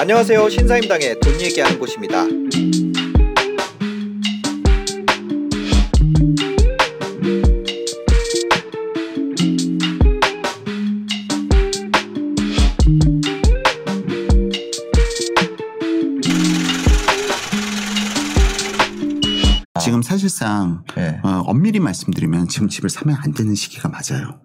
안녕하세요. 신사임당의 돈 얘기하는 곳입니다. 지금 사실상 엄밀히 말씀드리면 지금 집을 사면 안 되는 시기가 맞아요.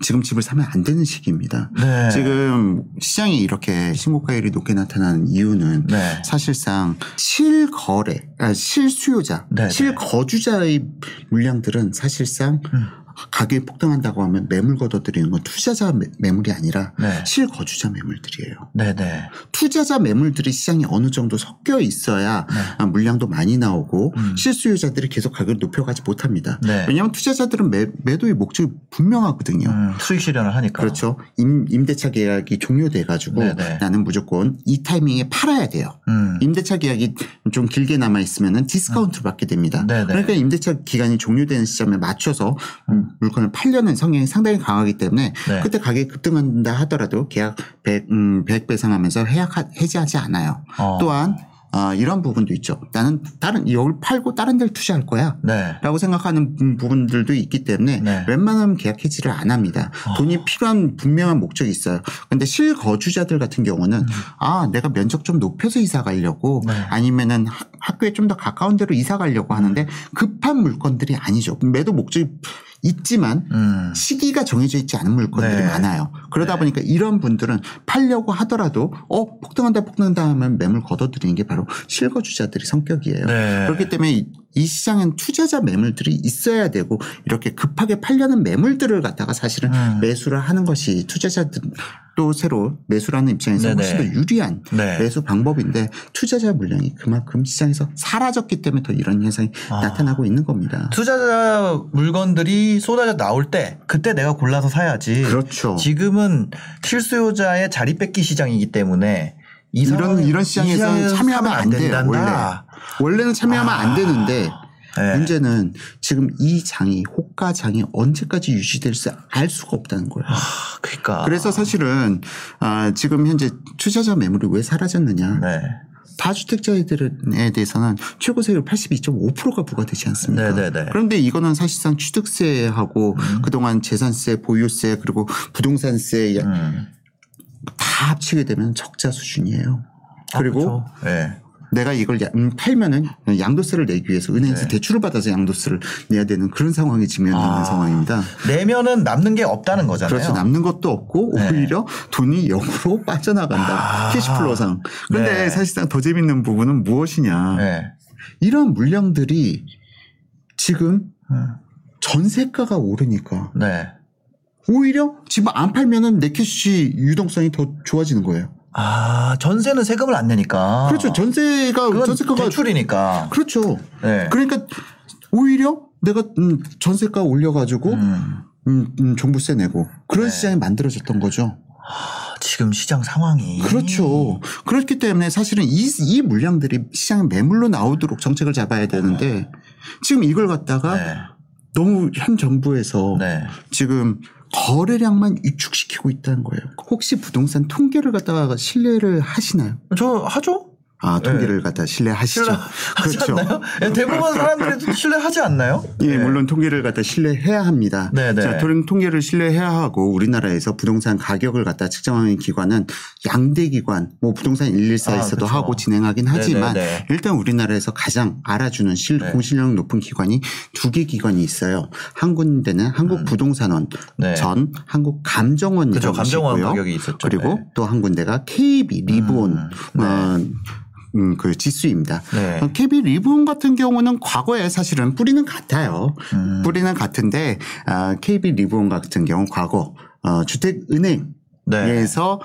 지금 집을 사면 안 되는 시기입니다. 네. 지금 시장이 이렇게 신고가율이 높게 나타나는 이유는 네. 사실상 실거래, 아, 실수요자, 네, 네. 실거주자의 물량들은 사실상 음. 가격이 폭등한다고 하면 매물 걷어들이는 건 투자자 매- 매물이 아니라 네. 실거주자 매물들이에요. 네네. 투자자 매물들이 시장에 어느 정도 섞여 있어야 네. 아, 물량도 많이 나오고 음. 실수요자들이 계속 가격을 높여가지 못합니다. 네. 왜냐하면 투자자들은 매, 매도의 목적이 분명하거든요. 음, 수익 실현을 하니까. 그렇죠. 임, 임대차 계약이 종료돼 가지고 네네. 나는 무조건 이 타이밍에 팔아야 돼요. 음. 임대차 계약이 좀 길게 남아 있으면은 디스카운트를 받게 됩니다. 네네. 그러니까 임대차 기간이 종료되는 시점에 맞춰서 음, 물건을 팔려는 성향이 상당히 강하기 때문에 네. 그때 가격이 급등한다 하더라도 계약 100, 음, 100 배상하면서 해약 해지하지 않아요. 어. 또한 어, 이런 부분도 있죠. 나는 다른 여기 팔고 다른 데를 투자할 거야. 네. 라고 생각하는 부- 부분들도 있기 때문에 네. 웬만하면 계약 해지를 안 합니다. 돈이 필요한 분명한 목적이 있어요. 근데 실거주자들 같은 경우는 아 내가 면적 좀 높여서 이사 가려고 네. 아니면은 하- 학교에 좀 더 가까운 데로 이사 가려고 하는데 급한 물건들이 아니죠. 매도 목적이 있지만 음. 시기가 정해져 있지 않은 물건들이 네. 많아요. 그러다 네. 보니까 이런 분들은 팔려고 하더라도 어 폭등한다 폭등한다 하면 매물 걷어들이는 게 바로 실거주자들이 성격이에요. 네. 그렇기 때문에 이- 이 시장엔 투자자 매물들이 있어야 되고 이렇게 급하게 팔려는 매물들을 갖다가 사실은 음. 매수를 하는 것이 투자자들 또 새로 매수라는 입장에서 네네. 훨씬 더 유리한 네. 매수 방법인데 투자자 물량이 그만큼 시장에서 사라졌기 때문에 더 이런 현상이 아. 나타나고 있는 겁니다. 투자자 물건들이 쏟아져 나올 때 그때 내가 골라서 사야지. 그렇죠. 지금은 실수요자의 자리 뺏기 시장이기 때문에 이 이런 이런 이 시장에서 참여하면 사면 안 돼요. 원래 원래는 참여하면 안 되는데 네. 문제는 지금 이 장이 호가 장이 언제까지 유지될지 알 수가 없다는 거예요. 그러니까. 그래서 사실은 아, 지금 현재 투자자 매물이 왜 사라졌느냐? 네. 다주택자들에 대해서는 최고 세율 82.5%가 부과되지 않습니까? 네네네. 그런데 이거는 사실상 취득세하고 음. 그동안 재산세, 보유세 그리고 부동산세 음. 다 합치게 되면 적자 수준이에요. 그리고 아. 네. 내가 이걸 야- 음, 팔면은 양도세를 내기 위해서 은행에서 네. 대출을 받아서 양도세를 내야 되는 그런 상황이 직면해 있는 아. 상황입니다. 내면은 남는 게 없다는 거잖아요. 그렇죠. 남는 것도 없고 네. 오히려 돈이 역으로 빠져나간다. 아. cash flow상. 그런데 네. 사실상 더 재밌는 부분은 무엇이냐. 네. 이런 물량들이 지금 음. 전세가가 오르니까 네. 오히려 집 안 팔면은 내 cash 유동성이 더 좋아지는 거예요. 아 전세는 세금을 안 내니까. 그렇죠. 전세가 그건 전세가가 대출이니까. 그렇죠. 네. 그러니까 오히려 내가 음, 전세가 올려가지고 음. 음, 음, 종부세 내고 그런 네. 시장이 만들어졌던 거죠. 아, 지금 시장 상황이. 그렇죠. 그렇기 때문에 사실은 이, 이 물량들이 시장에 매물로 나오도록 정책을 잡아야 되는데 지금 이걸 갖다가 네. 너무 현 정부에서 네. 지금 거래량만 위축시키고 있다는 거예요. 혹시 부동산 통계를 갖다가 신뢰를 하시나요? 저 하죠? 아, 통계를 갖다 신뢰하시죠. 네. 신뢰하지 않나요? 예, 대부분 사람들이 신뢰하지 않나요? 예, 네. 물론 통계를 갖다 신뢰해야 합니다. 네, 네. 자, 통- 통계를 신뢰해야 하고 우리나라에서 부동산 가격을 갖다 측정하는 기관은 양대 기관, 뭐 부동산 114에서도 아, 그렇죠. 하고 진행하긴 네, 하지만 네, 네. 일단 우리나라에서 가장 알아주는 실 네. 공실력 높은 기관이 두 개 기관이 있어요. 한 군데는 한국 부동산원 음. 네. 전 한국 감정원이라고 그렇죠. 감정원. 가격이 있었죠. 그리고 네. 또한 군데가 KB 리본 음, 네. 어, 음, 그 지수입니다. 네. 어, KB 리본 같은 경우는 과거에 사실은 뿌리는 같아요. 음. 뿌리는 같은데 아, KB 리본 같은 경우 과거 어, 주택은행 에서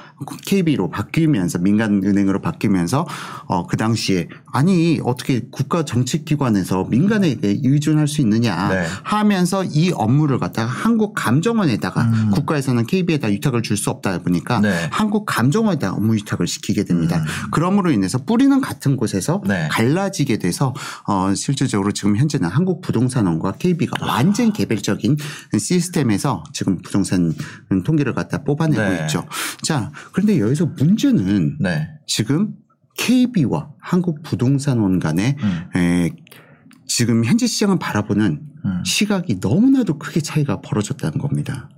KB로 바뀌면서 민간 은행으로 바뀌면서 어 그 당시에 아니 어떻게 국가 정책 기관에서 민간에게 의존할 수 있느냐 네. 하면서 이 업무를 갖다가 한국 감정원에다가 음. 국가에서는 KB에다 위탁을 줄 수 없다 보니까 네. 한국 감정원에다 업무 위탁을 시키게 됩니다. 그러므로 인해서 뿌리는 같은 곳에서 음. 네. 갈라지게 돼서 어 실질적으로 지금 현재는 한국 부동산원과 KB가 완전 개별적인 시스템에서 지금 부동산 통계를 갖다 뽑아내고 네. 있죠. 자, 그런데 여기서 문제는 네. 지금 KB와 한국 부동산원 간의 음. 에, 지금 현재 시장을 바라보는 음. 시각이 너무나도 크게 차이가 벌어졌다는 겁니다.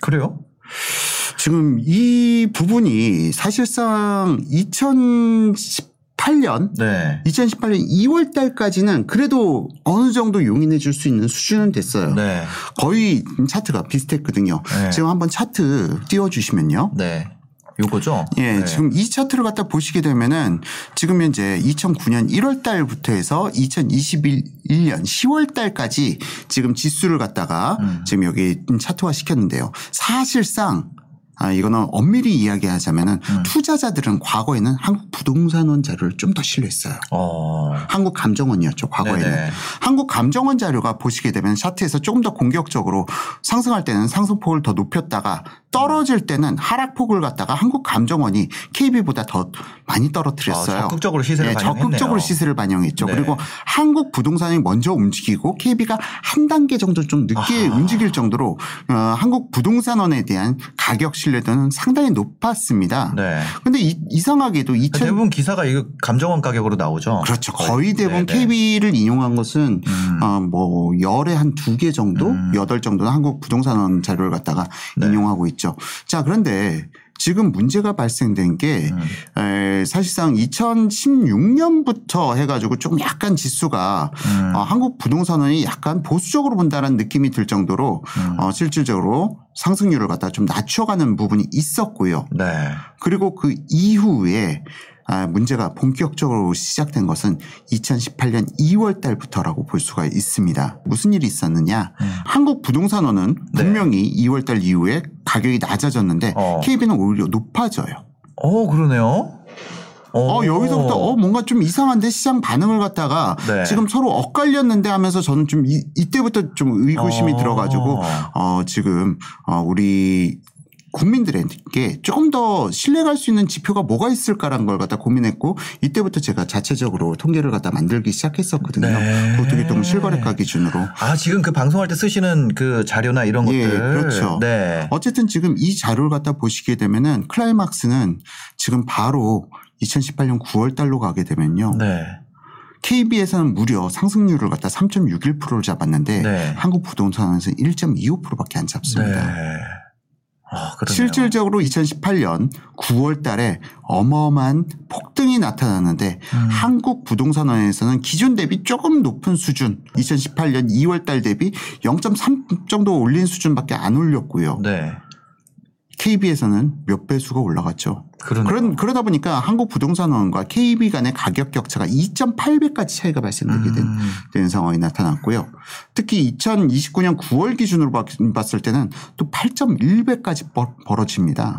그래요? 지금 이 부분이 사실상 2018년 네. 2018년 2월 달까지는 그래도 어느 정도 용인해 줄 수 있는 수준은 됐어요. 네. 거의 차트가 비슷했거든요. 네. 지금 한번 차트 띄워 주시면요. 네. 요거죠? 예, 네. 지금 이 차트를 갖다 보시게 되면은 지금 현재 2009년 1월 달부터 해서 2021년 10월 달까지 지금 지수를 갖다가 음. 지금 여기 차트화 시켰는데요. 사실상 아, 이거는 엄밀히 이야기하자면은 음. 투자자들은 과거에는 한국 부동산원 자료를 좀 더 신뢰했어요. 어. 한국 감정원이었죠, 과거에는. 네네. 한국 감정원 자료가 보시게 되면 차트에서 조금 더 공격적으로 상승할 때는 상승폭을 더 높였다가 떨어질 때는 하락폭을 갖다가 한국 감정원이 KB보다 더 많이 떨어뜨렸어요. 아, 적극적으로 시세를 예, 반영했네요. 적극적으로 시세를 반영했죠. 네. 그리고 한국 부동산이 먼저 움직이고 KB가 한 단계 정도 좀 늦게 아하. 움직일 정도로 어, 한국 부동산원에 대한 가격 신뢰도는 상당히 높았습니다. 네. 근데 이, 이상하게도 2000 대부분 기사가 이거 감정원 가격으로 나오죠. 그렇죠. 거의 대부분 네, 네. KB를 인용한 것은 음. 어, 뭐 열에 한 두 개 정도, 음. 여덟 정도는 한국 부동산원 자료를 갖다가 네. 인용하고 있죠. 자, 그런데 지금 문제가 발생된 게 음. 에, 사실상 2016년부터 해가지고 좀 약간 지수가 음. 어, 한국 부동산원이 약간 보수적으로 본다는 느낌이 들 정도로 음. 어, 실질적으로 상승률을 갖다 좀 낮춰가는 부분이 있었고요. 네. 그리고 그 이후에 아, 문제가 본격적으로 시작된 것은 2018년 2월 달부터라고 볼 수가 있습니다. 무슨 일이 있었느냐? 음. 한국 부동산원은 네. 분명히 2월 달 이후에 가격이 낮아졌는데 어. KB는 오히려 높아져요. 어, 그러네요. 어, 오. 여기서부터 어, 뭔가 좀 이상한데 시장 반응을 갖다가 네. 지금 서로 엇갈렸는데 하면서 저는 좀 이, 이때부터 좀 의구심이 어. 들어가지고 어, 지금 어, 우리 국민들에게 조금 더 신뢰갈 수 있는 지표가 뭐가 있을까라는 걸 갖다 고민했고 이때부터 제가 자체적으로 통계를 갖다 만들기 시작했었거든요. 네. 고토교통 실거래가 기준으로. 아, 지금 그 방송할 때 쓰시는 그 자료나 이런 예, 것들. 그렇죠. 네. 어쨌든 지금 이 자료를 갖다 보시게 되면은 클라이막스는 지금 바로 2018년 9월 달로 가게 되면요. 네. KB에서는 무려 상승률을 갖다 3.61%를 잡았는데 네. 한국 부동산에서는 1.25%밖에 안 잡습니다. 네. 아. 실질적으로 2018년 9월 달에 어마어마한 폭등이 나타났는데 음. 한국 부동산원에서는 기준 대비 조금 높은 수준 2018년 2월 달 대비 0.3 정도 올린 수준밖에 안 올렸고요. 네. KB에서는 몇 배수가 올라갔죠. 그러네요. 그런, 그러다 보니까 한국 부동산원과 KB 간의 가격 격차가 2.8배까지 차이가 발생되게 된, 음. 된 상황이 나타났고요. 특히 2029년 9월 기준으로 봤- 봤을 때는 또 8.1배까지 벌어집니다.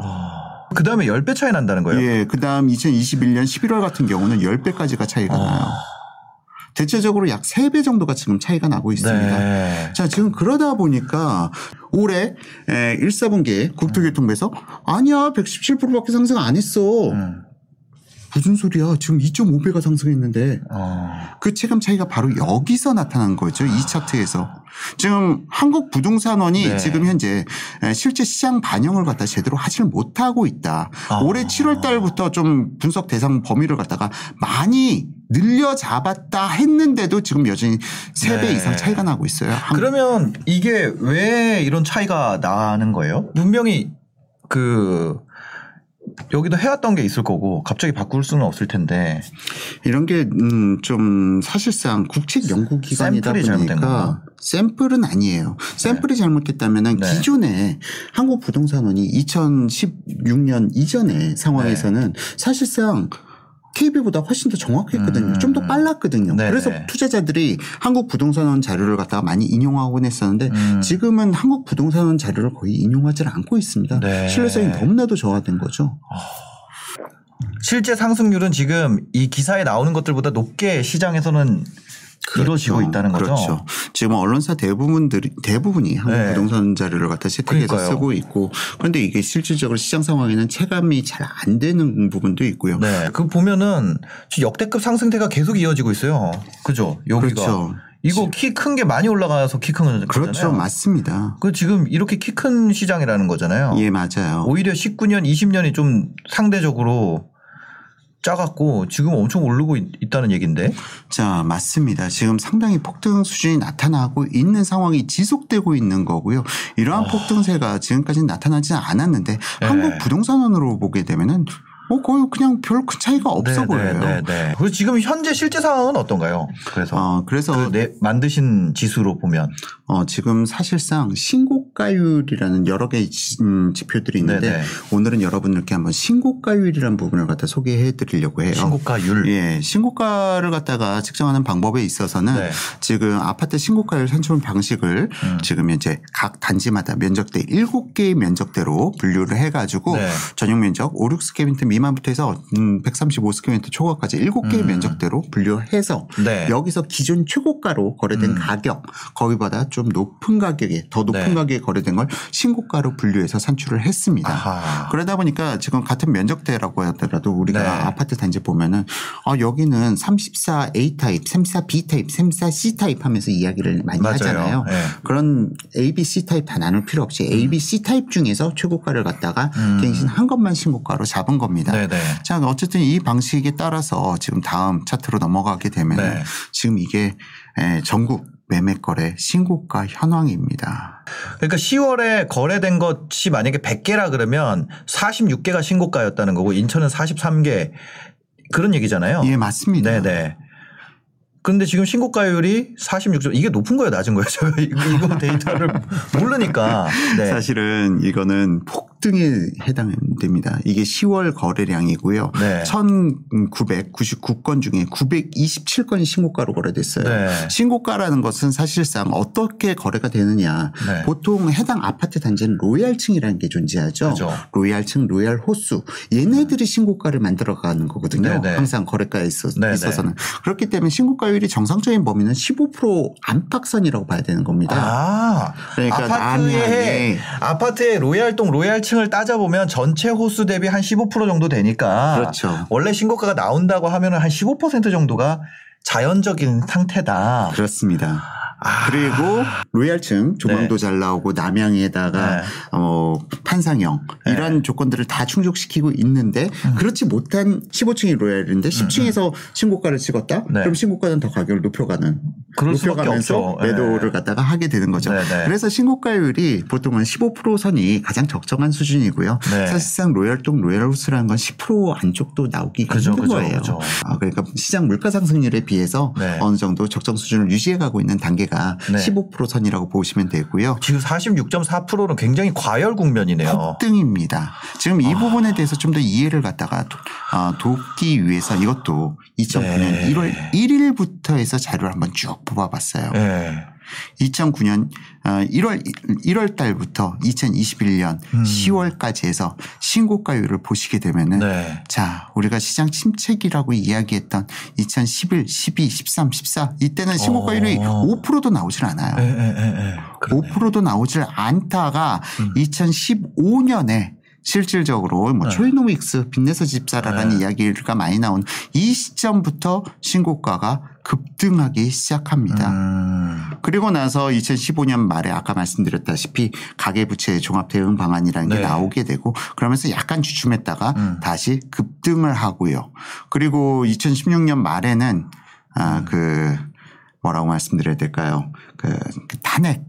그 다음에 10배 차이 난다는 거예요? 예, 그 다음 2021년 11월 같은 경우는 10배까지가 차이가 어. 나요. 대체적으로 약 3배 정도가 지금 차이가 나고 있습니다. 네. 자, 지금 그러다 보니까 올해 1, 4분기에 국토교통부에서 아니야, 117%밖에 상승 안 했어. 음. 무슨 소리야? 지금 2.5배가 상승했는데 어. 그 체감 차이가 바로 여기서 나타난 거죠. 이 차트에서. 지금 한국 부동산원이 네. 지금 현재 실제 시장 반영을 갖다 제대로 하질 못하고 있다. 아. 올해 7월 달부터 좀 분석 대상 범위를 갖다가 많이 늘려 잡았다 했는데도 지금 여전히 3배 네. 이상 차이가 나고 있어요. 한- 그러면 이게 왜 이런 차이가 나는 거예요? 분명히 그 여기도 해왔던 게 있을 거고 갑자기 바꿀 수는 없을 텐데 이런 게, 음, 좀 사실상 국책 연구 기관이다 샘플이 잘못된 보니까? 샘플은 아니에요. 샘플이 잘못됐다면은 네. 기존에 한국 부동산원이 2016년 이전의 상황에서는 네. 사실상 KB보다 훨씬 더 정확했거든요. 음. 좀더 빨랐거든요. 네네. 그래서 투자자들이 한국 부동산원 자료를 갖다가 많이 인용하곤 했었는데 음. 지금은 한국 부동산원 자료를 거의 인용하지 않고 있습니다. 네. 신뢰성이 너무나도 저하된 거죠. 실제 상승률은 지금 이 기사에 나오는 것들보다 높게 시장에서는 이루어지고 있다는 거죠. 그렇죠. 지금 언론사 대부분들이 대부분이 한국 네. 부동산 자료를 갖다 채택해서. 쓰고 있고 그런데 이게 실질적으로 시장 상황에는 체감이 잘 안 되는 부분도 있고요. 네. 그 보면은 역대급 상승세가 계속 이어지고 있어요. 그죠? 여기가. 그렇죠. 이거 키 큰 게 많이 올라가서 키 큰 거잖아요. 그렇죠. 맞습니다. 그 지금 이렇게 키 큰 시장이라는 거잖아요. 예, 맞아요. 오히려 19년, 20년이 좀 상대적으로 작았고 지금 엄청 오르고 있, 다는 얘기인데. 자, 맞습니다. 지금 상당히 폭등 수준이 나타나고 있는 상황이 지속되고 있는 거고요. 이러한 폭등세가 지금까지는 나타나지 않았는데 어. 네. 한국 부동산원으로 보게 되면은 뭐 거의 그냥 별 큰 차이가 없어 네, 보여요. 네, 네, 네. 그리고 지금 현재 실제 상황은 어떤가요? 그래서 어, 그래서 그 내, 만드신 지수로 보면 어, 지금 사실상 신고가율이라는 여러 개의 지- 음, 지표들이 있는데 네네. 오늘은 여러분들께 한번 신고가율이라는 부분을 갖다 소개해 드리려고 해요. 신고가율. 예, 신고가를 갖다가 측정하는 방법에 있어서는 네. 지금 아파트 신고가율 산출 방식을 음. 지금 현재 각 단지마다 면적대 7개의 면적대로 분류를 해 가지고 네. 전용 면적 5, 6스퀘어미터 미만부터 해서 음, 135스퀘어미터 초과까지 7개의 음. 면적대로 분류해서 네. 여기서 기존 최고가로 거래된 음. 가격 거기보다 좀 높은 가격에 더 높은 네. 가격에 거래된 걸 신고가로 분류해서 산출을 했습니다. 아하. 그러다 보니까 지금 같은 면적대라고 하더라도 우리가 네. 아파트 단지 보면은 아 여기는 34A 타입, 34B 타입, 34C 타입 하면서 이야기를 많이 맞아요. 하잖아요. 네. 그런 A, B, C 타입 다 나눌 필요 없이 A, B, C 타입 중에서 최고가를 갖다가 음. 갱신한 것만 신고가로 잡은 겁니다. 네네. 자, 어쨌든 이 방식에 따라서 지금 다음 차트로 넘어가게 되면 네. 지금 이게 에, 전국 매매 거래 신고가 현황입니다. 그러니까 10월에 거래된 것이 만약에 100개라 그러면 46개가 신고가였다는 거고 인천은 43개 그런 얘기잖아요. 예, 맞습니다. 네네. 근데 지금 신고가율이 46점 이게 높은 거예요, 낮은 거예요? 제가 이거 이거 데이터를 모르니까. 네. 사실은 이거는 폭등에 해당됩니다. 이게 10월 거래량이고요. 네. 1999건 중에 927건이 신고가로 거래됐어요. 네. 신고가라는 것은 사실상 어떻게 거래가 되느냐. 네. 보통 해당 아파트 단지는 로얄층이라는 게 존재하죠. 그죠. 로얄층, 로얄 호수. 얘네들이 신고가를 만들어 가는 거거든요. 네, 네. 항상 거래가에 있어, 네, 네. 있어 서는. 그렇기 때문에 신고가율이 정상적인 범위는 15% 안팎선이라고 봐야 되는 겁니다. 아, 그러니까 아파트의 남양에 아파트의 로얄동 로얄층 을 따져보면 전체 호수 대비 한 15% 정도 되니까 그렇죠. 원래 신고가가 나온다고 하면은 한15% 정도가 자연적인 상태다. 그렇습니다. 아. 그리고 로얄층 조망도 잘 나오고 남양에다가 네. 어 판상형 이런 조건들을 다 충족시키고 있는데 음. 그렇지 못한 15층이 로얄인데 10층에서 신고가를 찍었다. 네. 그럼 신고가는 더 가격을 높여가는 그럴 수밖에 없죠. 네. 매도를 갖다가 하게 되는 거죠. 네, 네. 그래서 신고가율이 보통은 15% 선이 가장 적정한 수준이고요. 네. 사실상 로얄동 로얄호수라는 건 10% 안쪽도 나오기 그죠, 힘든 그죠, 거예요. 그죠. 아, 그러니까 시장 물가 상승률에 비해서 네. 어느 정도 적정 수준을 유지해가고 있는 단계가 네. 15% 선이라고 보시면 되고요. 지금 46.4%는 굉장히 과열 국면이네요. 폭등입니다. 지금 이 부분에 대해서 좀 더 이해를 갖다가 도, 어, 돕기 위해서 이것도 2009년 네. 1월 1일부터 해서 자료를 한번 쭉 뽑아봤어요. 네. 2009년 1월 1월 달부터 2021년 음. 10월까지 해서 신고가율을 보시게 되면은 네. 자, 우리가 시장 침체기라고 이야기했던 2011, 12, 13, 14 이때는 신고가율이 어. 5%도 나오질 않아요. 예, 예. 그러네. 5%도 나오질 않다가 음. 2015년에 실질적으로 뭐 네. 초이노믹스 빚내서 집사라라는 네. 이야기가 많이 나온 이 시점부터 신고가가 급등하기 시작합니다. 음. 그리고 나서 2015년 말에 아까 말씀드렸다시피 가계부채 종합대응 방안이라는 네. 게 나오게 되고 그러면서 약간 주춤했다가 음. 다시 급등을 하고요. 그리고 2016년 말에는 아, 음. 그 뭐라고 말씀드려야 될까요? 그, 그 탄핵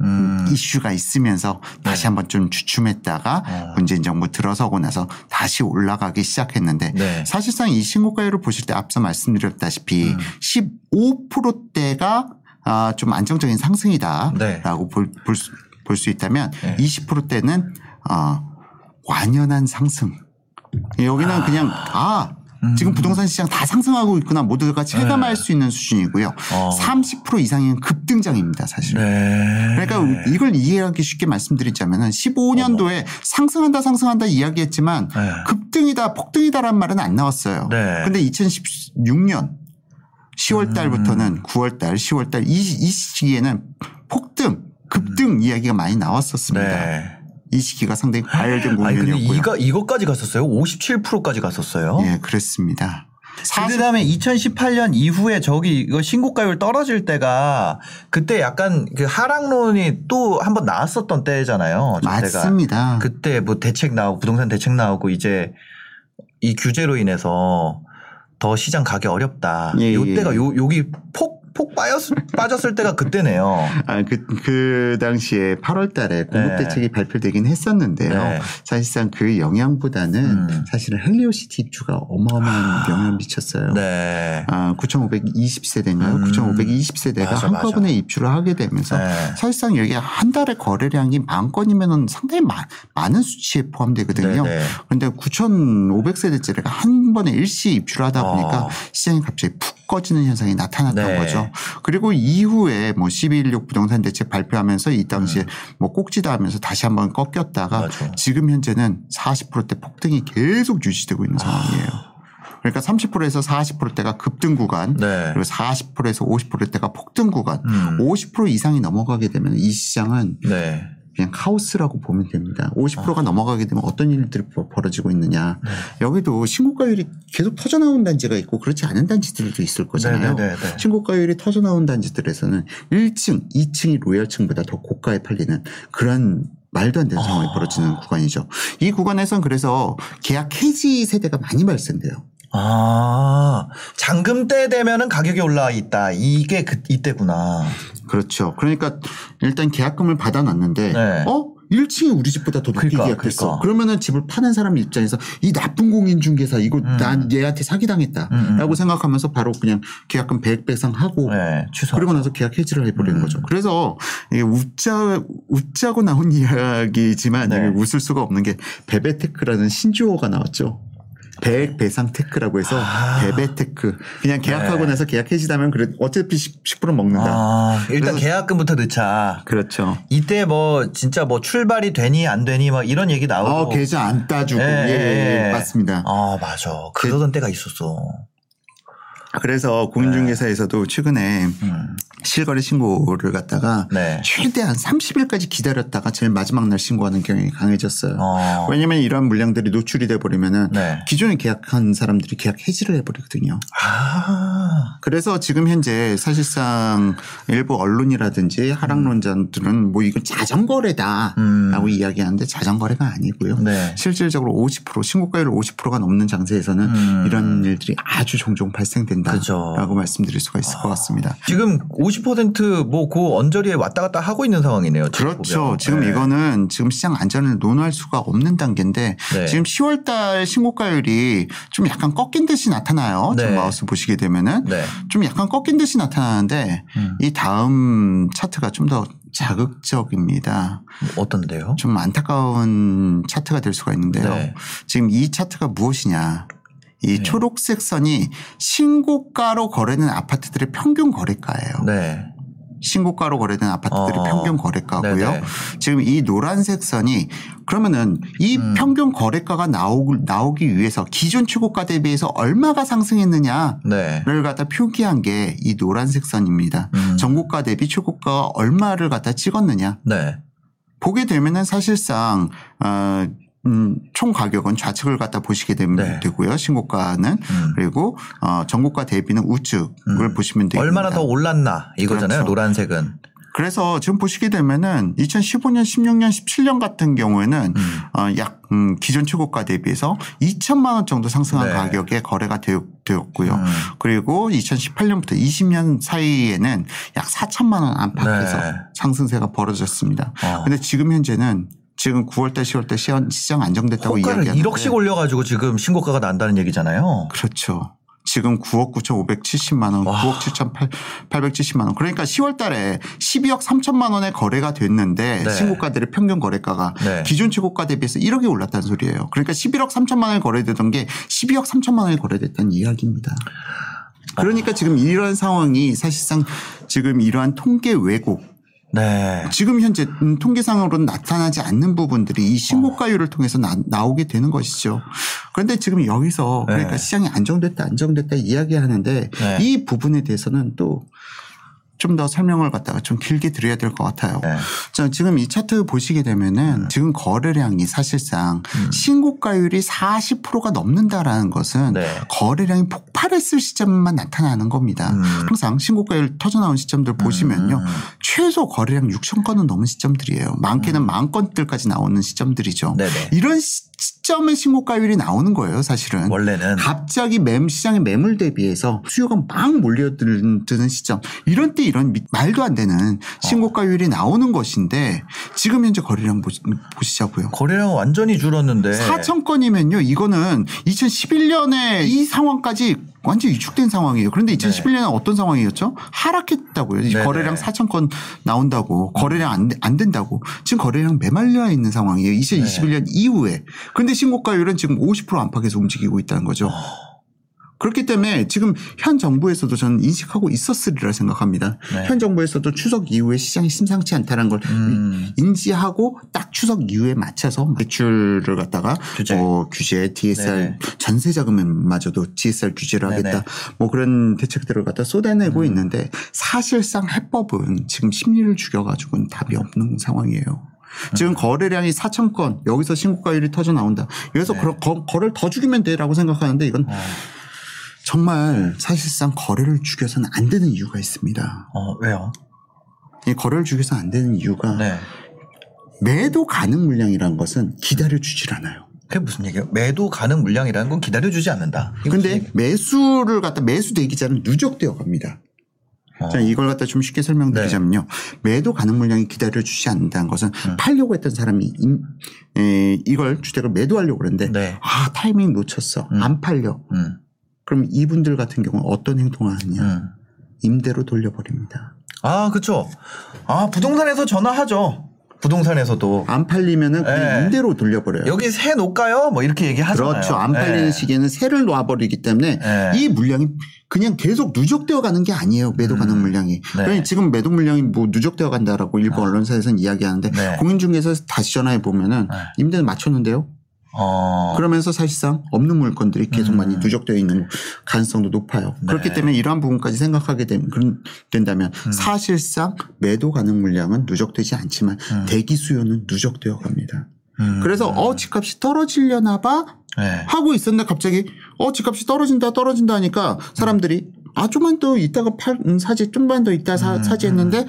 음. 이슈가 있으면서 다시 네. 한번 좀 주춤했다가 어. 문재인 정부 들어서고 나서 다시 올라가기 시작했는데 네. 사실상 이 신고가율을 보실 때 앞서 말씀드렸다시피 음. 15%대가 아, 좀 안정적인 상승이다라고 네. 볼, 볼, 수, 볼 수 있다면 네. 20%대는 아, 완연한 상승. 여기는 그냥 아 음. 지금 부동산 시장 다 상승하고 있구나 모두가 체감할 네. 수 있는 수준이고요. 어. 30% 이상의 급등장입니다, 사실. 네. 그러니까 이걸 이해하기 쉽게 말씀드리자면은 15년도에 상승한다 상승한다 이야기했지만 네. 급등이다 폭등이다라는 말은 안 나왔어요. 네. 근데 2016년 10월 음. 달부터는 9월 달, 10월 달이 시기에는 폭등, 급등 이야기가 많이 나왔었습니다. 이 시기가 상당히 과열된 국면이었고요. 이거 이거까지 갔었어요? 57%까지 갔었어요? 예, 그렇습니다. 사실 그다음에 2018년 이후에 저기 이거 신고가율 떨어질 때가 그때 약간 그 하락론이 또 한번 나왔었던 때잖아요. 맞습니다. 그때 뭐 대책 나오고 부동산 대책 나오고 이제 이 규제로 인해서 더 시장 가기 어렵다. 예, 요 예. 때가 요 여기 폭 폭 빠졌 빠졌을 때가 그때네요. 아, 그, 그 당시에 8월 달에 네. 공급대책이 발표되긴 했었는데요. 네. 사실상 그 영향보다는 음. 사실은 헬리오시티 입주가 어마어마한 영향을 미쳤어요. 네. 아, 9,520세대인가요? 음. 9,520세대가 맞아, 한꺼번에 맞아. 입주를 하게 되면서 네. 사실상 여기 한 달에 거래량이 만 건이면 상당히 마- 많은 수치에 포함되거든요. 네, 네. 그런데 9,500세대짜리가 한 번에 일시 입주를 하다 보니까 어. 시장이 갑자기 푹 꺼지는 현상이 나타났던 네. 거죠. 그리고 이후에 뭐 12.16 부동산 대책 발표하면서 이 당시에 뭐 꼭지다 하면서 다시 한번 꺾였다가 음. 맞아. 지금 현재는 40%대 폭등이 계속 유지되고 있는 상황이에요. 그러니까 30%에서 40%대가 급등 구간, 네. 그리고 40%에서 50%대가 폭등 구간, 음. 50% 이상이 넘어가게 되면 이 시장은 네. 그냥 카오스라고 보면 됩니다. 50%가 아. 넘어가게 되면 어떤 일들이 벌- 벌어지고 있느냐. 네. 여기도 신고가율이 계속 터져나온 단지가 있고 그렇지 않은 단지들도 있을 거잖아요. 네, 네, 네, 네. 신고가율이 터져나온 단지들에서는 1층, 2층이 로열층보다 더 고가에 팔리는 그런 말도 안 되는 상황이 아. 벌어지는 구간이죠. 이 구간에선 그래서 계약 해지 세대가 많이 발생돼요. 아, 잔금 때 되면은 가격이 올라 있다. 이게 그 이때구나. 그렇죠. 그러니까 일단 계약금을 받아놨는데 네. 어? 1층이 우리 집보다 더 높게 그러니까, 계약했어. 그러니까. 그러면은 집을 파는 사람 입장에서 이 나쁜 공인중개사 이거 음. 난 얘한테 사기당했다라고 음, 음. 생각하면서 바로 그냥 계약금 배액 배상하고 네, 취소. 그리고 나서 계약 해지를 해버리는 음. 거죠. 그래서 이게 웃자 웃자고 나온 이야기지만 네. 웃을 수가 없는 게 배배테크라는 신조어가 나왔죠. 배액 배상 테크라고 해서 아. 배배테크 그냥 계약하고 네. 나서 계약 해지하면 그래 어차피 10% 먹는다. 아, 일단 계약금부터 넣자. 그렇죠. 이때 뭐 진짜 뭐 출발이 되니 안 되니 막 이런 얘기 나오고. 어, 계좌 안 따주고. 예, 예, 예, 예. 맞습니다. 아, 맞아. 그러던 때가 있었어. 그래서 공인중개사에서도 최근에 음. 실거래 신고를 갖다가 네. 최대한 30일까지 기다렸다가 제일 마지막 날 신고하는 경향이 강해졌어요. 어. 왜냐면 이러한 물량들이 노출이 돼 버리면은 네. 기존에 계약한 사람들이 계약 해지를 해버리거든요. 아. 그래서 지금 현재 사실상 일부 언론이라든지 하락론자들은 뭐 이건 자전거래다라고 음. 이야기하는데 자전거래가 아니고요. 네. 실질적으로 50% 신고가율 50%가 넘는 장세에서는 음. 이런 일들이 아주 종종 발생된다라고 그죠. 말씀드릴 수가 있을 것 같습니다. 지금 50% 뭐그 언저리에 왔다 갔다 하고 있는 상황이네요. 지금 그렇죠. 보면. 지금 네. 이거는 지금 시장 안전을 논할 수가 없는 단계인데 네. 지금 10월 달 신고가율이 좀 약간 꺾인 듯이 나타나요. 네. 마우스 보시게 되면은 네. 좀 약간 꺾인 듯이 나타나는데 음. 이 다음 차트가 좀 더 자극적입니다. 어떤데요? 좀 안타까운 차트가 될 수가 있는데요. 네. 지금 이 차트가 무엇이냐. 이 네. 초록색 선이 신고가로 거래된 아파트들의 평균 거래가예요. 네. 신고가로 거래된 아파트들의 어. 평균 거래가고요. 네네. 지금 이 노란색 선이 그러면은 이 음. 평균 거래가가 나오기, 나오기 위해서 기존 최고가 대비해서 얼마가 상승했느냐를 네. 갖다 표기한 게 이 노란색 선입니다. 음. 전고가 대비 최고가가 얼마를 갖다 찍었느냐. 네. 보게 되면은 사실상 어, 음, 총 가격은 좌측을 갖다 보시게 되면 네. 되고요. 신고가는 음. 그리고 어, 전고가 대비는 우측을 음. 보시면 됩니다. 얼마나 더 올랐나 이거잖아요. 그렇죠. 노란색은. 그래서 지금 보시게 되면은 2015년, 16년, 17년 같은 경우에는 음. 어, 약 음, 기존 최고가 대비해서 2천만 원 정도 상승한 네. 가격에 거래가 되었, 되었고요. 음. 그리고 2018년부터 20년 사이에는 약 4천만 원 안팎에서 네. 상승세가 벌어졌습니다. 어. 근데 지금 현재는 지금 9월달, 10월달 시장, 시장 안정됐다고 호가를 이야기하는데 1억씩 올려가지고 지금 신고가가 난다는 얘기잖아요. 그렇죠. 지금 9억 9,570만 원, 와. 9억 7,870만 원. 그러니까 10월 달에 12억 3천만 원의 거래가 됐는데 네. 신고가들의 평균 거래가가 네. 기존 최고가 대비해서 1억이 올랐다는 소리예요. 그러니까 11억 3천만 원이 거래되던 게 12억 3천만 원이 거래됐다는 이야기입니다. 그러니까 지금 이러한 상황이 사실상 지금 이러한 통계 왜곡 네. 지금 현재 음, 통계상으로는 나타나지 않는 부분들이 이 신고가율을 통해서 나, 오게 되는 것이죠. 그런데 지금 여기서 네. 그러니까 시장이 안정됐다 안정됐다 이야기하는데 네. 이 부분에 대해서는 또 좀 더 설명을 갖다가 좀 길게 드려야 될 것 같아요. 네. 자, 지금 이 차트 보시게 되면은 지금 거래량이 사실상 신고가율이 40%가 넘는다라는 것은 네. 거래량이 폭발했을 시점만 나타나는 겁니다. 음. 항상 신고가율 터져나온 시점들 보시면요. 음. 최소 거래량 6천 건은 넘은 시점들이에요. 많게는 만 건들까지 나오는 시점들이죠. 음. 네네. 이런 시- 시점에 신고가율이 나오는 거예요, 사실은. 원래는 갑자기 매, 시장의 매물 대비해서 수요가 막 몰려드는 드는 시점. 이런 때 이런 미- 말도 안 되는 신고가율이 나오는 것인데 지금 현재 거래량 보시, 보시자고요. 거래량 완전히 줄었는데 4천 건이면요. 이거는 2011년에 이 상황까지 완전 위축된 상황이에요. 그런데 2011년은 어떤 상황이었죠? 하락했다고요. 네네. 거래량 4천 건 나온다고 거래량 안, 안 된다고 지금 거래량 메말려 있는 상황이에요. 2021년 이후에. 그 런데 신고가율은 지금 50% 안팎에서 움직이고 있다는 거죠. 그렇기 때문에 지금 현 정부에서도 저는 인식하고 있었으리라 생각합니다. 네. 현 정부에서도 추석 이후에 시장이 심상치 않다는 걸 음. 인지하고 딱 추석 이후에 맞춰서 매출을 갖다가 규제. 어, 규제, DSR, 네네. 전세 자금마저도 DSR 규제를 네네. 음. 하겠다. 뭐 그런 대책들을 갖다 쏟아내고 있는데 사실상 해법은 지금 심리를 죽여가지고는 답이 없는 상황이에요. 음. 지금 거래량이 4천 건 여기서 신고가율이 터져 나온다. 여기서 네. 거, 거래를 더 죽이면 돼라고 생각하는데 이건 어, 정말 사실상 거래를 죽여서는 안 되는 이유가 있습니다. 어, 왜요? 이 거래를 죽여서 안 되는 이유가 네. 매도 가능 물량이라는 것은 기다려 주질 않아요. 그게 무슨 얘기예요? 매도 가능 물량이라는 건 기다려 주지 않는다. 이거 무슨 근데 매수를 갖다 매수 대기자는 누적되어 갑니다. 어. 자, 이걸 갖다 좀 쉽게 설명드리자면요. 매도 가능 물량이 기다려주지 않는다는 것은 음. 팔려고 했던 사람이 임- 에, 이걸 주택을 매도하려고 그러는데 네. 아 타이밍 놓쳤어. 음. 안 팔려. 음, 그럼 이분들 같은 경우는 어떤 행동을 하느냐. 음. 임대로 돌려버립니다. 아, 그쵸. 아, 부동산에서 전화하죠. 부동산에서도. 안 팔리면은 그냥 네. 임대로 돌려버려요. 여기 새 놓을까요? 뭐 이렇게 얘기하잖아요. 그렇죠. 안 팔리는 네. 시기에는 세를 놓아버리기 때문에 네. 이 물량이 그냥 계속 누적되어 가는 게 아니에요. 매도 가능 음. 물량이. 네. 그러니까 지금 매도 물량이 뭐 누적되어 간다라고 일부 아. 언론사에서는 이야기하는데 네. 공인중개사에서 다시 전화해 보면은 네. 임대는 맞췄는데요. 어. 그러면서 사실상 없는 물건들이 계속 음. 많이 누적되어 있는 가능성도 높아요. 네. 그렇기 때문에 이러한 부분까지 생각하게 된, 된다면 음. 사실상 매도 가능 물량은 누적되지 않지만 음. 대기 수요는 누적되어 갑니다. 음. 그래서 어 집값이 떨어지려나 봐 네. 하고 있었는데 갑자기 어 집값이 떨어진다 떨어진다 하니까 사람들이 아 좀만 더 있다가 팔 음, 사지 좀만 더 있다 사, 음, 사지 했는데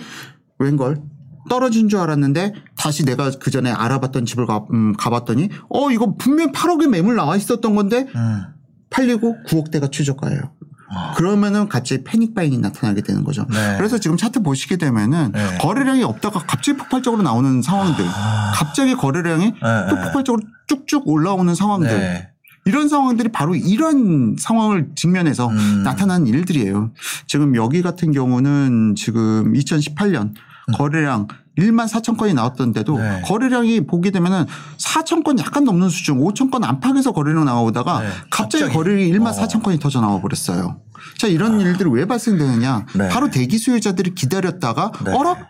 웬걸 떨어진 줄 알았는데 다시 내가 그 전에 알아봤던 집을 가, 음, 가봤더니 어 이거 분명 8억에 매물 나와 있었던 건데 음. 팔리고 9억대가 최저가예요. 아. 그러면은 갑자기 패닉 바잉이 나타나게 되는 거죠. 네. 그래서 지금 차트 보시게 되면은 네. 거래량이 없다가 갑자기 폭발적으로 나오는 상황들, 아. 갑자기 거래량이 네, 또 네. 폭발적으로 쭉쭉 올라오는 상황들, 네. 이런 상황들이 바로 이런 상황을 직면해서 음. 나타난 일들이에요. 지금 여기 같은 경우는 지금 2018년 거래량 1만 4천 건이 나왔던데도 음. 네. 거래량이 보게 되면은 4천 건 약간 넘는 수준, 5천 건 안팎에서 거래량 나오다가 네. 갑자기, 갑자기. 거래량이 1만 어. 4천 건이 터져 나와 버렸어요. 자, 이런 일들이 왜 발생되느냐? 네. 바로 대기 수요자들이 기다렸다가 네. 어라?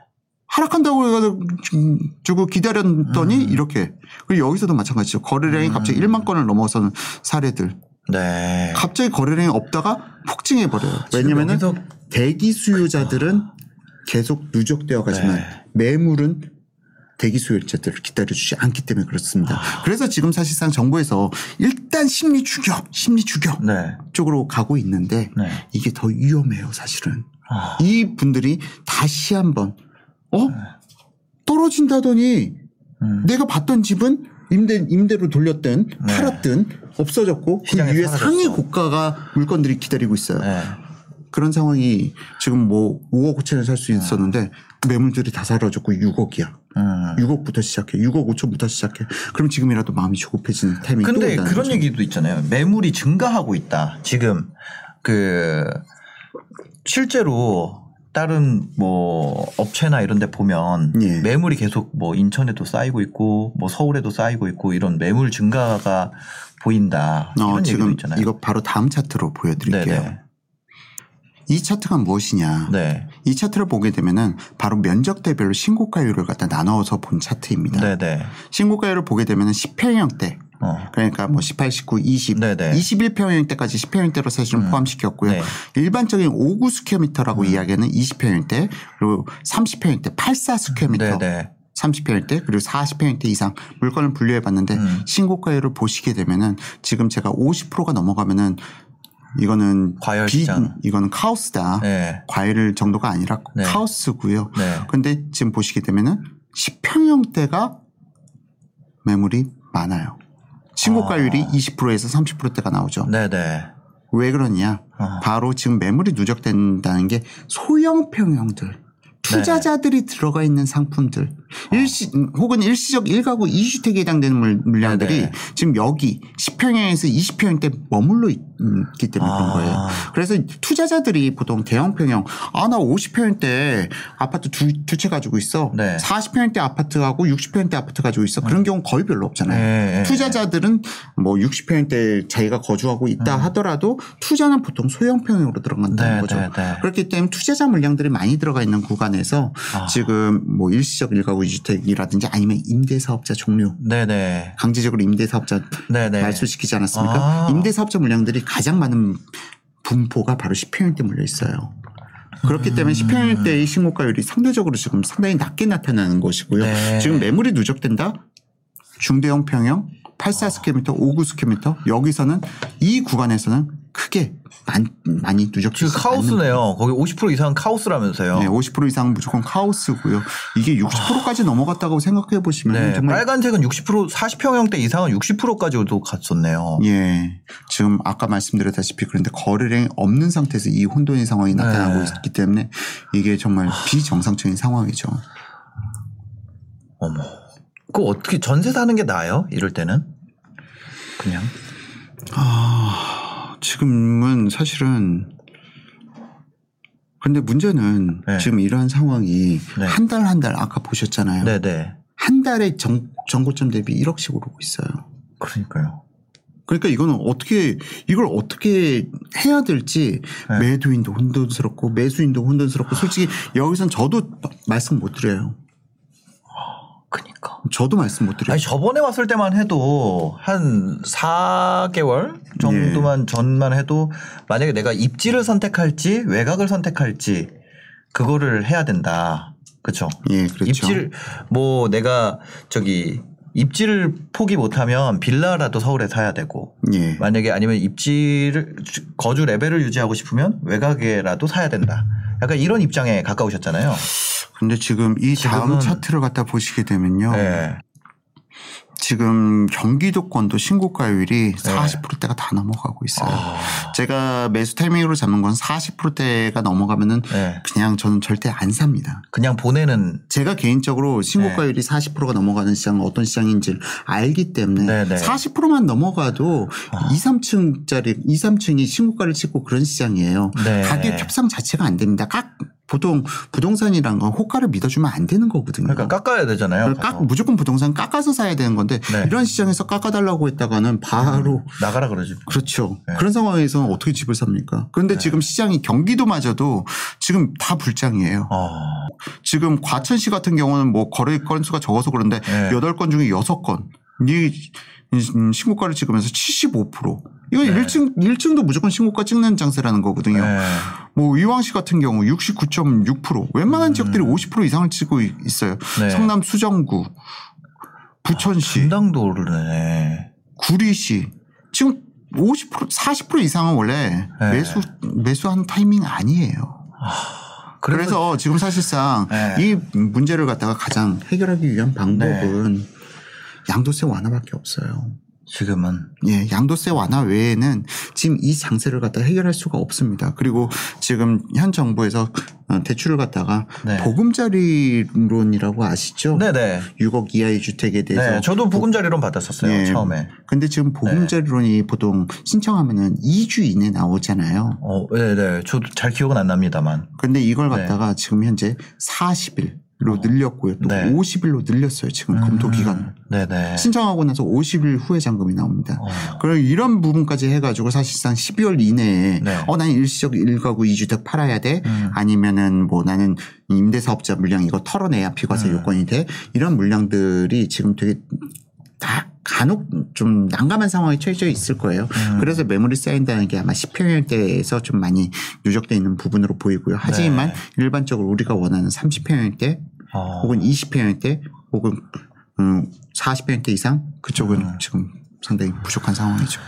하락한다고 해가지고 기다렸더니 이렇게. 그리고 여기서도 마찬가지죠. 거래량이 음. 갑자기 1만 건을 넘어서는 사례들. 네. 갑자기 거래량이 없다가 폭증해 버려요. 왜냐면은 여기서- 대기 수요자들은 계속 누적되어 가지만 네. 매물은 대기 수요자들을 기다려주지 않기 때문에 그렇습니다. 그래서 지금 사실상 정부에서 일단 심리 추격, 심리 추격 네. 쪽으로 가고 있는데 네. 이게 더 위험해요, 사실은. 아. 이 분들이 다시 한번 어 떨어진다더니 음. 내가 봤던 집은 임대 임대로 돌렸든 네. 팔았든 없어졌고 그 위에 사라졌어. 상위 고가가 물건들이 기다리고 있어요. 네. 그런 상황이 지금 뭐 5억 5천에 살 수 있었는데 매물들이 다 사라졌고 6억이야. 음. 6억부터 시작해. 6억 5천부터 시작해. 그럼 지금이라도 마음이 조급해지는 타이밍이 또 근데 그런 거죠. 얘기도 있잖아요. 매물이 증가하고 있다. 지금 그 실제로 다른 뭐 업체나 이런 데 보면 예. 매물이 계속 뭐 인천에도 쌓이고 있고 뭐 서울에도 쌓이고 있고 이런 매물 증가가 보인다. 이런 어, 얘기도 지금 있잖아요. 이거 바로 다음 차트로 보여드릴게요. 네네. 이 차트가 무엇이냐? 네. 이 차트를 보게 되면은 바로 면적대별로 신고가율을 갖다 나눠서 본 차트입니다. 네네. 신고가율을 보게 되면은 10평형 대 어. 그러니까 뭐 18, 19, 20, 네네. 21평형대까지 10평형대로 사실은 음. 포함시켰고요. 네. 일반적인 오구 square meter라고 음. 이야기하는 20평형대 그리고 30평형대 84 square meter 네네. 30평형대 그리고 40평형대 이상 물건을 분류해 봤는데 음. 신고가율을 보시게 되면은 지금 제가 50%가 넘어가면은 이거는 과열 비- 시장. 이거는 카오스다. 네. 과일 정도가 아니라 네. 카오스고요. 네. 근데 지금 보시게 되면은 10평형대가 매물이 많아요. 신고가율이 아. 20%에서 30%대가 나오죠. 네네. 왜 그러냐? 어. 바로 지금 매물이 누적된다는 게 소형 평형들. 투자자들이 들어가 있는 상품들, 일시 혹은 일시적 1가구 2주택에 해당되는 물- 물량들이 네네. 지금 여기 10평형에서 20평형대 머물러 있- 있기 때문에 그런 아. 거예요. 그래서 투자자들이 보통 대형 평형, 아, 나 50평형대 아파트 두채 가지고 있어. 네. 40평형대 아파트하고 60평형대 아파트 가지고 있어. 그런 경우 거의 별로 없잖아요. 네, 네. 투자자들은 뭐 60평형대 자기가 거주하고 있다 하더라도 투자는 보통 소형 평형으로 들어간다는 네, 거죠. 네, 네. 그렇기 때문에 투자자 물량들이 많이 들어가 있는 구간에서 아. 지금 뭐 일시적 일가구 이주택이라든지 아니면 임대사업자 종류 네네. 강제적으로 임대사업자 네네. 말소시키지 않았습니까? 아. 임대사업자 물량들이 가장 많은 분포가 바로 10평형대 물려 있어요. 그렇기 음. 때문에 10평형대의 신고가율이 상대적으로 지금 상당히 낮게 나타나는 것이고요. 네. 지금 매물이 누적된다? 중대형 평형, 84 square meter, 59 square meter 여기서는 이 구간에서는 크게 많, 많이 지금 카오스네요. 거기 50% 이상 카오스라면서요. 네, 50% 이상 무조건 카오스고요. 이게 60%까지 넘어갔다고 생각해 보시면 네, 정말 빨간색은 60% 40평형대 이상은 60%까지도 갔었네요. 예. 지금 아까 말씀드렸다시피 그런데 거래량이 없는 상태에서 이 혼돈의 상황이 나타나고 네. 있기 때문에 이게 정말 비정상적인 상황이죠. 어머. 그거 어떻게 전세 사는 게 나아요? 이럴 때는? 그냥. 아, 지금은 사실은 근데 문제는 네. 지금 이러한 상황이 네. 한달 한 달 아까 보셨잖아요. 네네. 한 달에 정, 정고점 대비 1억씩 오르고 있어요. 그러니까요. 그러니까 이거는 어떻게 이걸 어떻게 해야 될지 네. 매도인도 혼돈스럽고 매수인도 혼돈스럽고 솔직히 여기선 저도 말씀 못 드려요. 저도 말씀 못 드려요. 아니 저번에 왔을 때만 해도 한 4개월 정도만 예. 전만 해도 만약에 내가 입지를 선택할지 외곽을 선택할지 그거를 해야 된다. 그렇죠? 예, 그렇죠. 입지를 뭐 내가 저기 입지를 포기 못하면 빌라라도 서울에 사야 되고 예. 만약에 아니면 입지를 거주 레벨을 유지하고 싶으면 외곽에라도 사야 된다. 약간 이런 입장에 가까우셨잖아요. 근데 지금 이 다음 차트를 갖다 보시게 되면요. 네. 지금 경기도권도 신고가율이 40%대가 다 넘어가고 있어요. 네. 아, 제가 매수 타이밍으로 잡는 건 40%대가 넘어가면은 네. 그냥 저는 절대 안 삽니다. 그냥 보내는 제가 개인적으로 신고가율이 40%가 넘어가는 시장은 어떤 시장인지를 알기 때문에 네, 네. 40%만 넘어가도 아. 2, 3층짜리 2, 3층이 신고가를 찍고 그런 시장이에요. 네. 가격 협상 자체가 안 됩니다. 깍 보통 부동산이란 건 호가를 믿어주면 안 되는 거거든요. 그러니까 깎아야 되잖아요. 깎. 무조건 부동산 깎아서 사야 되는 건데 네. 이런 시장에서 깎아달라고 했다가는 바로 나가라 그러지. 그렇죠. 네. 그런 상황에서는 어떻게 집을 삽니까? 그런데 지금 시장이 경기도마저도 지금 다 불장이에요. 어. 지금 과천시 같은 경우는 뭐 거래 건수가 적어서 그런데 네. 여덟 건 중에 여섯 건이 음, 신고가를 찍으면서 75%. 이거 네. 일 1층, 1층도 무조건 신고가 찍는 장세라는 거거든요. 네. 뭐 의왕시 같은 경우 69.6%. 웬만한 지역들이 50% 이상을 찍고 있- 있어요. 음. 네. 성남 수정구, 부천시, 분당도 오르네. 구리시. 지금 50% 40% 이상은 원래 네. 매수 매수한 타이밍 아니에요. 그래서, 지금 사실상 네. 이 문제를 갖다가 가장 해결하기 위한 방법은 양도세 완화밖에 없어요. 지금은 예, 양도세 완화 외에는 지금 이 장세를 갖다 해결할 수가 없습니다. 그리고 지금 현 정부에서 어, 대출을 갖다가 네. 보금자리론이라고 아시죠? 네네. 6억 이하의 주택에 대해서 네, 저도 보금자리론 받았었어요 예. 처음에. 근데 지금 보금자리론이 보통 신청하면은 2주 이내 나오잖아요. 어, 네네. 저도 잘 기억은 안 납니다만. 근데 이걸 네. 갖다가 지금 현재 40일 로 늘렸고요. 또 네. 50일로 늘렸어요. 지금 검토 기간. 음, 네네. 신청하고 나서 50일 후에 잔금이 나옵니다. 어. 그럼 이런 부분까지 해가지고 사실상 12월 이내에 네. 어 나는 일시적 1가구 2주택 팔아야 돼 음. 아니면은 뭐 나는 임대사업자 물량 이거 털어내야 비과세 음. 요건이 돼 이런 물량들이 지금 되게 다 간혹 좀 난감한 상황에 처해져 있을 거예요. 음. 그래서 매물이 쌓인다는 게 아마 10평형대에서 좀 많이 누적돼 있는 부분으로 보이고요. 하지만 네. 일반적으로 우리가 원하는 30평형대 어. 혹은 20평형대 혹은 음, 40평형대 이상 그쪽은 음. 지금 상당히 부족한 상황이죠.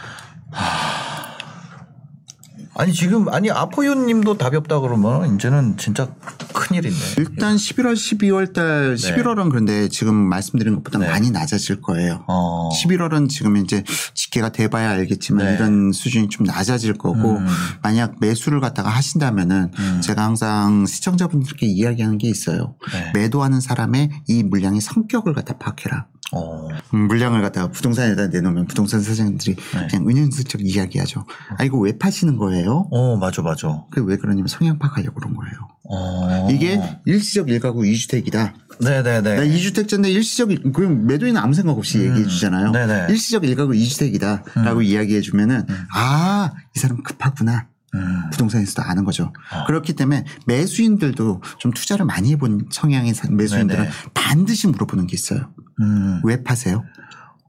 아니 지금 아니 아포유님도 답이 없다 그러면 이제는 진짜 큰일인데. 일단 11월, 12월 달, 11월은 그런데 지금 말씀드린 것보다 네. 많이 낮아질 거예요. 어. 11월은 지금 이제 집계가 돼봐야 알겠지만 네. 이런 수준이 좀 낮아질 거고 음. 만약 매수를 갖다가 하신다면은 음. 제가 항상 시청자분들께 이야기하는 게 있어요. 네. 매도하는 사람의 이 물량의 성격을 갖다 파악해라. 어. 음, 물량을 갖다가 부동산에다 내놓으면 부동산 사장님들이 네. 그냥 은연슬쩍 이야기하죠. 아 이거 왜 파시는 거예요? 어 맞아 맞아. 그게 왜 그러냐면 성향 파악하려고 그런 거예요. 어. 이게 일시적 일가구 2주택이다. 네네네. 나 2주택자인데 일시적 일- 그럼 매도인은 아무 생각 없이 음. 얘기해 주잖아요. 네네. 일시적 일가구 2주택이다라고 이야기해 주면은 아, 이 사람 급하구나. 음. 부동산에서도 아는 거죠. 아. 그렇기 때문에 매수인들도 좀 투자를 많이 해본 성향의 사- 매수인들은 네네. 반드시 물어보는 게 있어요. 음. 왜 파세요?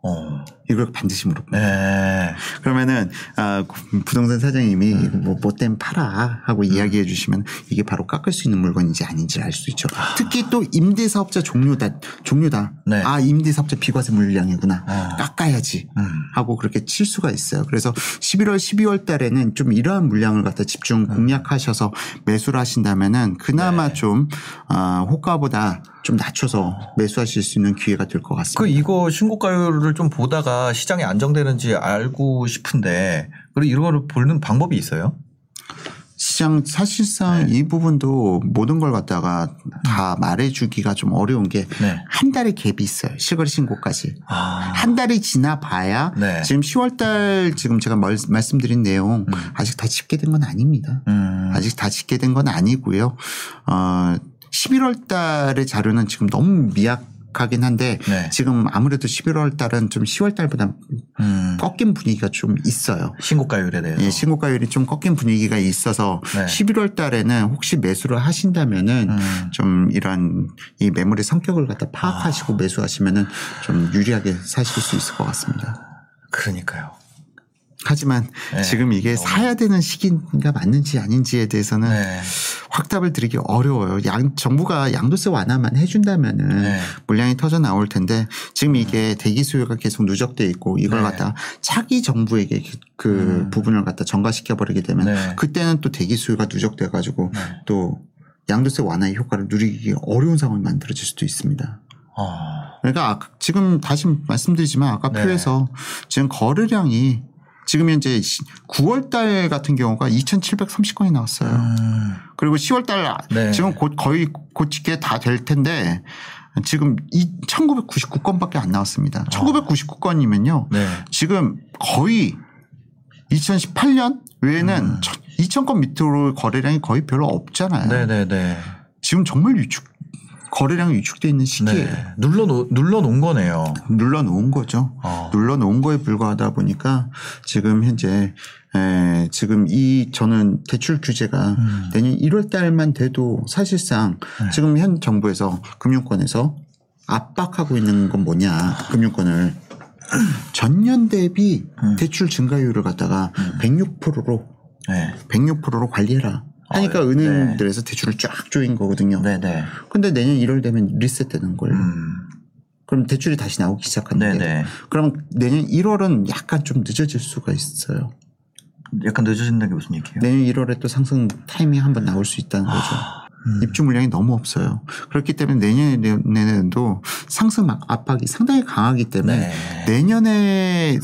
어. 이걸 반드시 물어봅니다. 네. 그러면은 아, 구- 부동산 사장님이 음. 뭐, 뭐 때문에 팔아 하고 이야기해 주시면 이게 바로 깎을 수 있는 물건인지 아닌지 알 수 있죠. 특히 또 임대사업자 종류다 종류다. 네. 아 임대사업자 비과세 물량이구나. 어. 깎아야지. 음. 하고 그렇게 칠 수가 있어요. 그래서 11월, 12월 달에는 좀 이러한 물량을 갖다 집중 공략하셔서 매수를 하신다면은 그나마 네. 좀 아, 호가보다 좀 낮춰서 매수하실 수 있는 기회가 될 것 같습니다. 그 이거 신고가율을 좀 보다가 시장이 안정되는지 알고 싶은데 그리고 이런 거를 보는 방법이 있어요? 시장 사실상 네. 이 부분도 모든 걸 갖다가 다 말해주기가 좀 어려운 게한 네. 달의 갭이 있어요. 실거래 신고까지. 아. 한 달이 지나 봐야 네. 지금 10월 달 지금 제가 말, 말씀드린 내용 음. 아직 다 집계된 건 아닙니다. 음. 아직 다 집계된 건 아니고요. 어 11월 달의 자료는 지금 너무 미약 하긴 한데 네. 지금 아무래도 11월 달은 좀 10월 달보다 음. 꺾인 분위기가 좀 있어요. 신고가율에 대해서. 예, 신고가율이 좀 꺾인 분위기가 있어서 네. 11월 달에는 혹시 매수를 하신다면은 음. 좀 이런 이 매물의 성격을 갖다 파악하시고 아. 매수하시면은 좀 유리하게 사실 수 있을 것 같습니다. 그러니까요. 하지만 네. 지금 이게 사야 되는 시기가 맞는지 아닌지에 대해서는 네. 확답을 드리기 어려워요. 양, 정부가 양도세 완화만 해준다면은 네. 물량이 터져 나올 텐데 지금 이게 대기 수요가 계속 누적돼 있고 이걸 네. 갖다 차기 정부에게 그- 그 음. 부분을 갖다 전가시켜 버리게 되면 네. 그때는 또 대기 수요가 누적돼 가지고 네. 또 양도세 완화의 효과를 누리기 어려운 상황이 만들어질 수도 있습니다. 어. 그러니까 아까- 지금 다시 말씀드리지만 아까 네. 표에서 지금 거래량이 지금 현재 9월 달 같은 경우가 2,730건이 나왔어요. 음. 그리고 10월 달 네. 지금 곧 거의 곧 집계 다될 텐데 지금 이 1999건밖에 안 나왔습니다. 1999건이면요. 네. 지금 거의 2018년 외에는 음. 2,000건 밑으로 거래량이 거의 별로 없잖아요. 네네네. 지금 정말 위축 거래량이 위축돼 있는 시기에 네. 눌러 놓, 눌러 놓은 거네요. 눌러 놓은 거죠. 어. 눌러 놓은 거에 불과하다 보니까 지금 현재 에, 지금 이 저는 대출 규제가 음. 내년 1월 달만 돼도 사실상 네. 지금 현 정부에서 금융권에서 압박하고 있는 건 뭐냐 금융권을 전년 대비 음. 대출 증가율을 갖다가 106%로 네. 106%로 관리해라 하니까 어, 네. 은행들에서 대출을 쫙 조인 거거든요. 네네. 근데 내년 1월 되면 리셋되는 거예요. 음. 그럼 대출이 다시 나오기 시작하는데 네네. 그럼 내년 1월은 약간 좀 늦어질 수가 있어요. 약간 늦어진다는 게 무슨 얘기예요? 내년 1월에 또 상승 타이밍 한번 나올 수 있다는 거죠. 음. 입주 물량이 너무 없어요. 그렇기 때문에 내년에도 상승 압박이 상당히 강하기 때문에 네. 내년에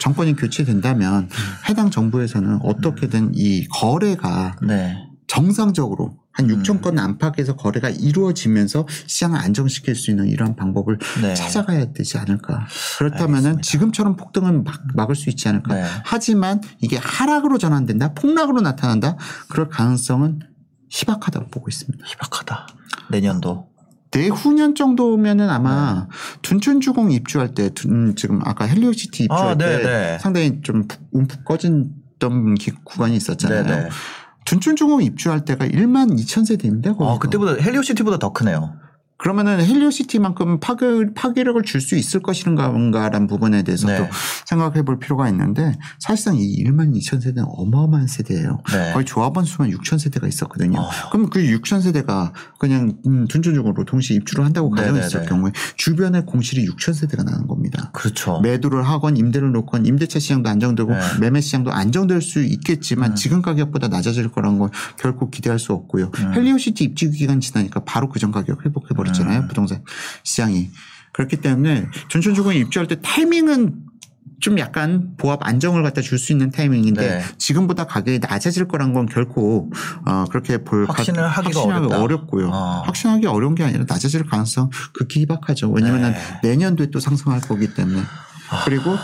정권이 교체된다면 해당 정부에서는 어떻게든 이 거래가 네. 정상적으로 한 음. 6천 건 안팎에서 거래가 이루어지면서 시장을 안정시킬 수 있는 이러한 방법을 네. 찾아가야 되지 않을까. 그렇다면은. 지금처럼 폭등은 막, 막을 수 있지 않을까. 네. 하지만 이게 하락으로 전환된다, 폭락으로 나타난다, 그럴 가능성은 희박하다고 보고 있습니다. 희박하다. 내년도. 내후년 정도면은 아마 둔촌주공 입주할 때, 둔, 지금 아까 헬리오시티 입주할 아, 네, 때 네. 상당히 좀 푹- 움푹 꺼진던 기- 구간이 있었잖아요. 네네. 둔촌주공 입주할 때가 1만 2천 세대입니다. 아, 거기가. 그때보다 헬리오시티보다 더 크네요. 그러면은 헬리오시티만큼 파괴, 파괴력을 줄 수 있을 것인가라는 부분에 대해서도 네. 생각해 볼 필요가 있는데 사실상 이 1만 2천 세대는 어마어마한 세대예요. 네. 거의 조합원 수만 6천 세대가 있었거든요. 어. 그럼 그 6천 세대가 그냥 음, 둔전적으로 동시에 입주를 한다고 가정했을. 경우에 주변에 공실이 6천 세대가 나는 겁니다. 그렇죠. 매도를 하건 임대를 놓건 임대차 시장도 안정되고 네. 매매 시장도 안정될 수 있겠지만 음. 지금 가격보다 낮아질 거라는 건 결코 기대할 수 없고요. 음. 헬리오시티 입주 기간 지나니까 바로 그 전 가격 회복해 버렸잖아요. 음. 부동산 시장이. 그렇기 때문에 둔촌주공이 입주할 때 타이밍은 좀 약간 보합 안정을 갖다 줄 수 있는 타이밍인데 네. 지금보다 가격이 낮아질 거란 건 결코 어 그렇게 볼 확신을 가- 하기가 확신하기. 어렵고요. 어. 확신하기 어려운 게 아니라 낮아질 가능성 극히 희박하죠. 왜냐하면 네. 내년도에 또 상승할 거기 때문에 그리고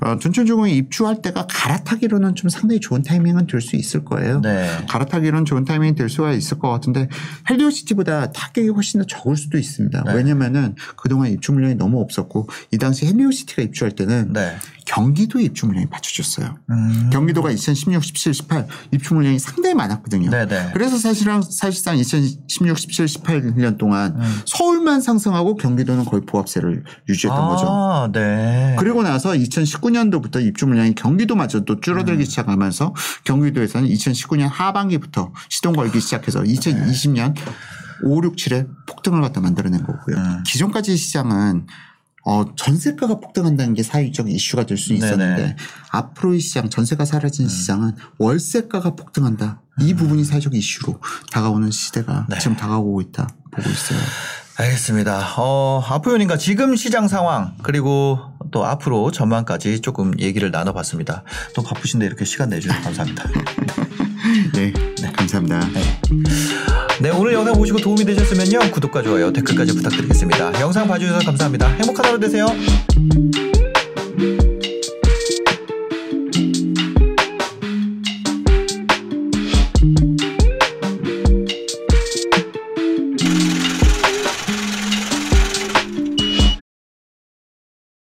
어, 둔촌주공이 입주할 때가 갈아타기로는 좀 상당히 좋은 타이밍은 될 수 있을 거예요. 네. 갈아타기로는 좋은 타이밍이 될 수가 있을 것 같은데 헬리오시티보다 타격이 훨씬 더 적을 수도 있습니다. 네. 왜냐면은 그동안 입주 물량이 너무 없었고 이 당시 헬리오시티가 입주할 때는 네. 경기도 입주 물량이 받쳐줬어요. 음. 경기도가 2016, 17, 18 입주 물량이 상당히 많았거든요. 네네. 그래서 사실상 사실상 2016, 17, 18년 동안 음. 서울만 상승하고 경기도는 거의 보합세를 유지했던 거죠. 아, 네. 그리고 나서 2019년도부터 입주 물량이 경기도마저도 음. 줄어들기 시작하면서 경기도에서는 2019년 하반기부터 시동 걸기 시작해서 2020년 5, 6, 7에 폭등을 갖다 만들어낸 거고요. 음. 기존까지 시장은 어, 전세가가 폭등한다는 게 사회적 이슈가 될 수 있었는데 네네. 음. 앞으로의 시장 전세가 사라진 시장은 월세가가 폭등한다. 이 부분이 사회적 이슈로 다가오는 시대가 네. 지금 다가오고 있다 보고 있어요. 알겠습니다. 어, 아프요님과 지금 시장 상황 그리고 또 앞으로 전망까지 조금 얘기를 나눠봤습니다. 또 바쁘신데 이렇게 시간 내주셔서 감사합니다. 네, 감사합니다. 네, 오늘 영상 보시고 도움이 되셨으면요. 구독과 좋아요, 댓글까지 부탁드리겠습니다. 영상 봐주셔서 감사합니다. 행복한 하루 되세요.